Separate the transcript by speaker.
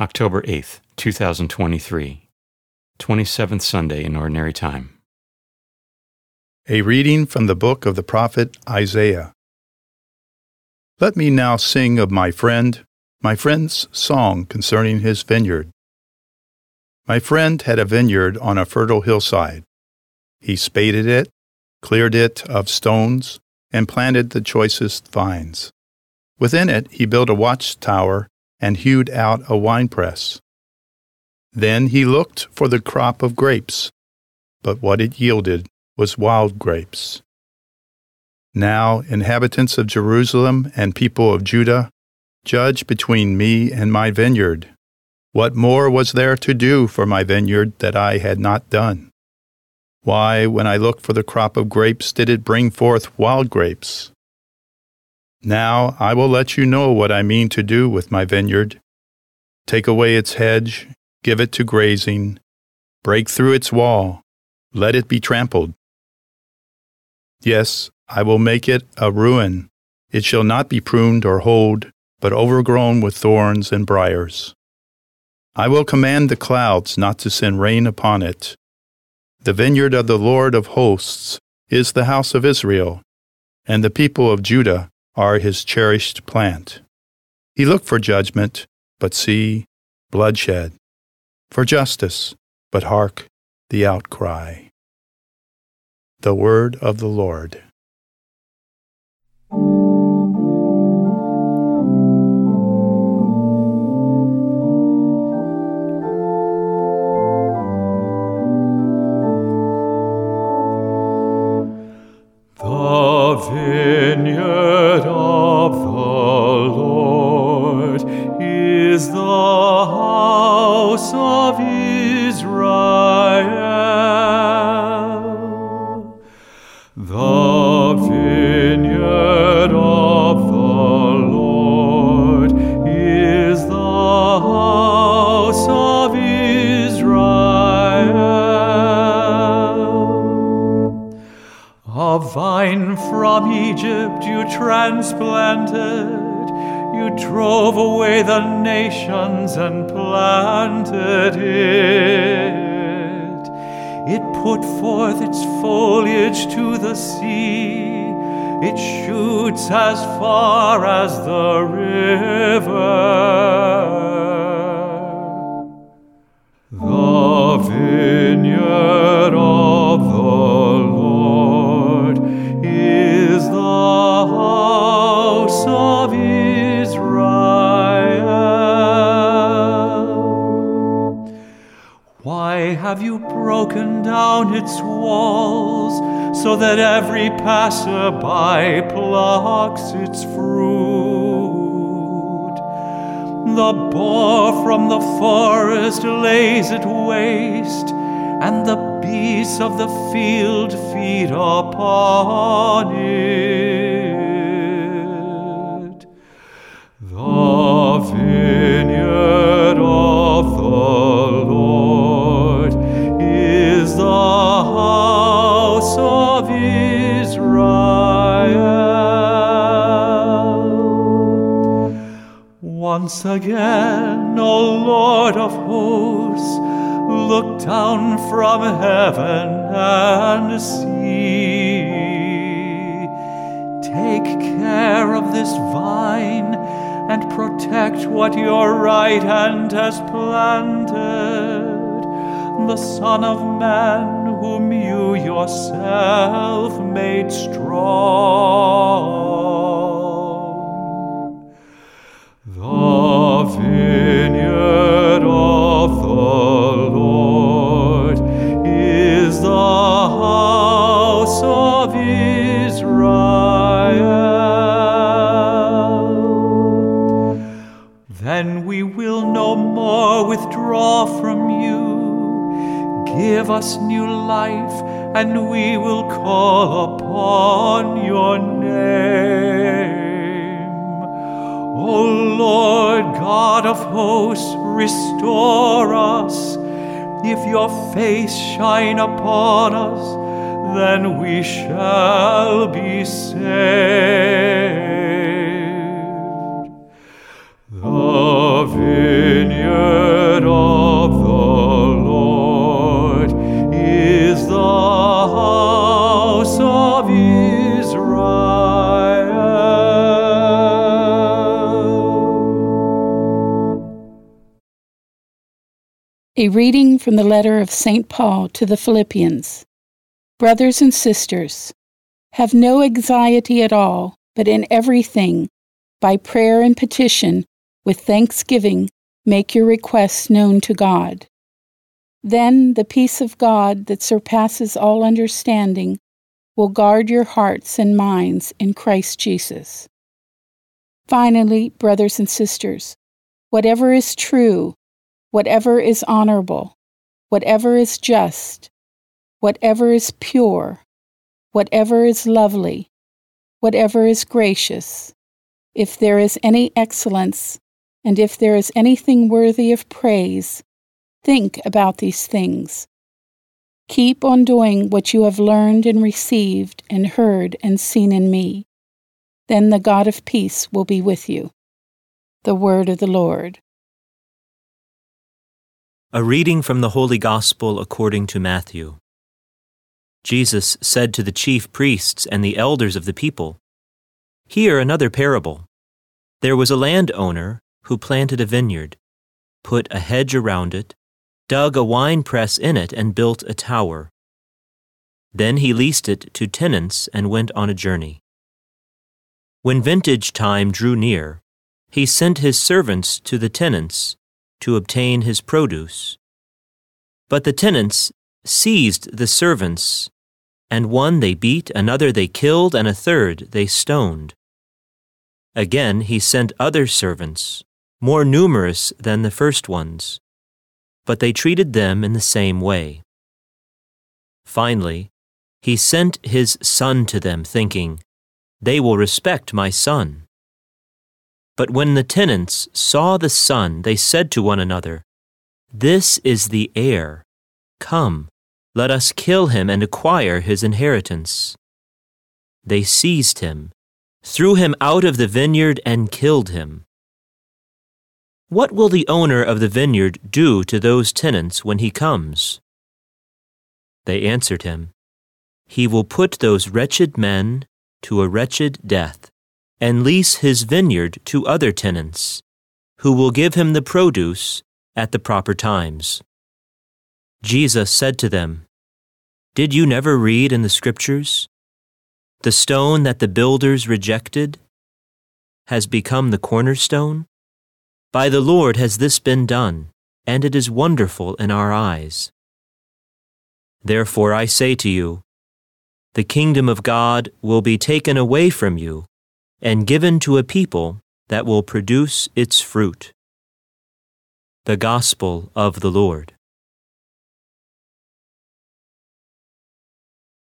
Speaker 1: October 8th, 2023, 27th Sunday in Ordinary Time.
Speaker 2: A reading from the book of the prophet Isaiah. Let me now sing of my friend, my friend's song concerning his vineyard. My friend had a vineyard on a fertile hillside. He spaded it, cleared it of stones, and planted the choicest vines. Within it he built a watchtower and hewed out a winepress. Then he looked for the crop of grapes, but what it yielded was wild grapes. Now, inhabitants of Jerusalem and people of Judah, judge between me and my vineyard. What more was there to do for my vineyard that I had not done? Why, when I looked for the crop of grapes, did it bring forth wild grapes? Now I will let you know what I mean to do with my vineyard. Take away its hedge, give it to grazing, break through its wall, let it be trampled. Yes, I will make it a ruin. It shall not be pruned or hoed, but overgrown with thorns and briers. I will command the clouds not to send rain upon it. The vineyard of the Lord of hosts is the house of Israel, and the people of Judah are his cherished plant. He looked for judgment, but see, bloodshed, for justice, but hark, the outcry. The word of the Lord.
Speaker 3: A vine from Egypt you transplanted, you drove away the nations and planted it. It put forth its foliage to the sea. It shoots as far as the river. So that every passerby plucks its fruit. The boar from the forest lays it waste, and the beasts of the field feed upon it. Once again, O Lord of hosts, look down from heaven and see. Take care of this vine and protect what your right hand has planted the Son of Man, whom you yourself made strong. Then we will no more withdraw from you. Give us new life, and we will call upon your name. O Lord God of hosts, restore us. If your face shine upon us, then we shall be saved.
Speaker 4: A reading from the letter of St. Paul to the Philippians. Brothers and sisters, have no anxiety at all, but in everything, by prayer and petition, with thanksgiving, make your requests known to God. Then the peace of God that surpasses all understanding will guard your hearts and minds in Christ Jesus. Finally, brothers and sisters, whatever is true, whatever is honorable, whatever is just, whatever is pure, whatever is lovely, whatever is gracious, if there is any excellence, and if there is anything worthy of praise, think about these things. Keep on doing what you have learned and received and heard and seen in me. Then the God of peace will be with you. The word of the Lord.
Speaker 5: A reading from the Holy Gospel according to Matthew. Jesus said to the chief priests and the elders of the people, Hear another parable. There was a landowner who planted a vineyard, put a hedge around it, dug a wine press in it, and built a tower. Then he leased it to tenants and went on a journey. When vintage time drew near, he sent his servants to the tenants to obtain his produce. But the tenants seized the servants, and one they beat, another they killed, and a third they stoned. Again he sent other servants, more numerous than the first ones, but they treated them in the same way. Finally, he sent his son to them, thinking, They will respect my son. But when the tenants saw the son, they said to one another, This is the heir. Come, let us kill him and acquire his inheritance. They seized him, threw him out of the vineyard, and killed him. What will the owner of the vineyard do to those tenants when he comes? They answered him, He will put those wretched men to a wretched death and lease his vineyard to other tenants, who will give him the produce at the proper times. Jesus said to them, Did you never read in the Scriptures? The stone that the builders rejected has become the cornerstone? By the Lord has this been done, and it is wonderful in our eyes. Therefore I say to you, the kingdom of God will be taken away from you and given to a people that will produce its fruit. The Gospel of the Lord.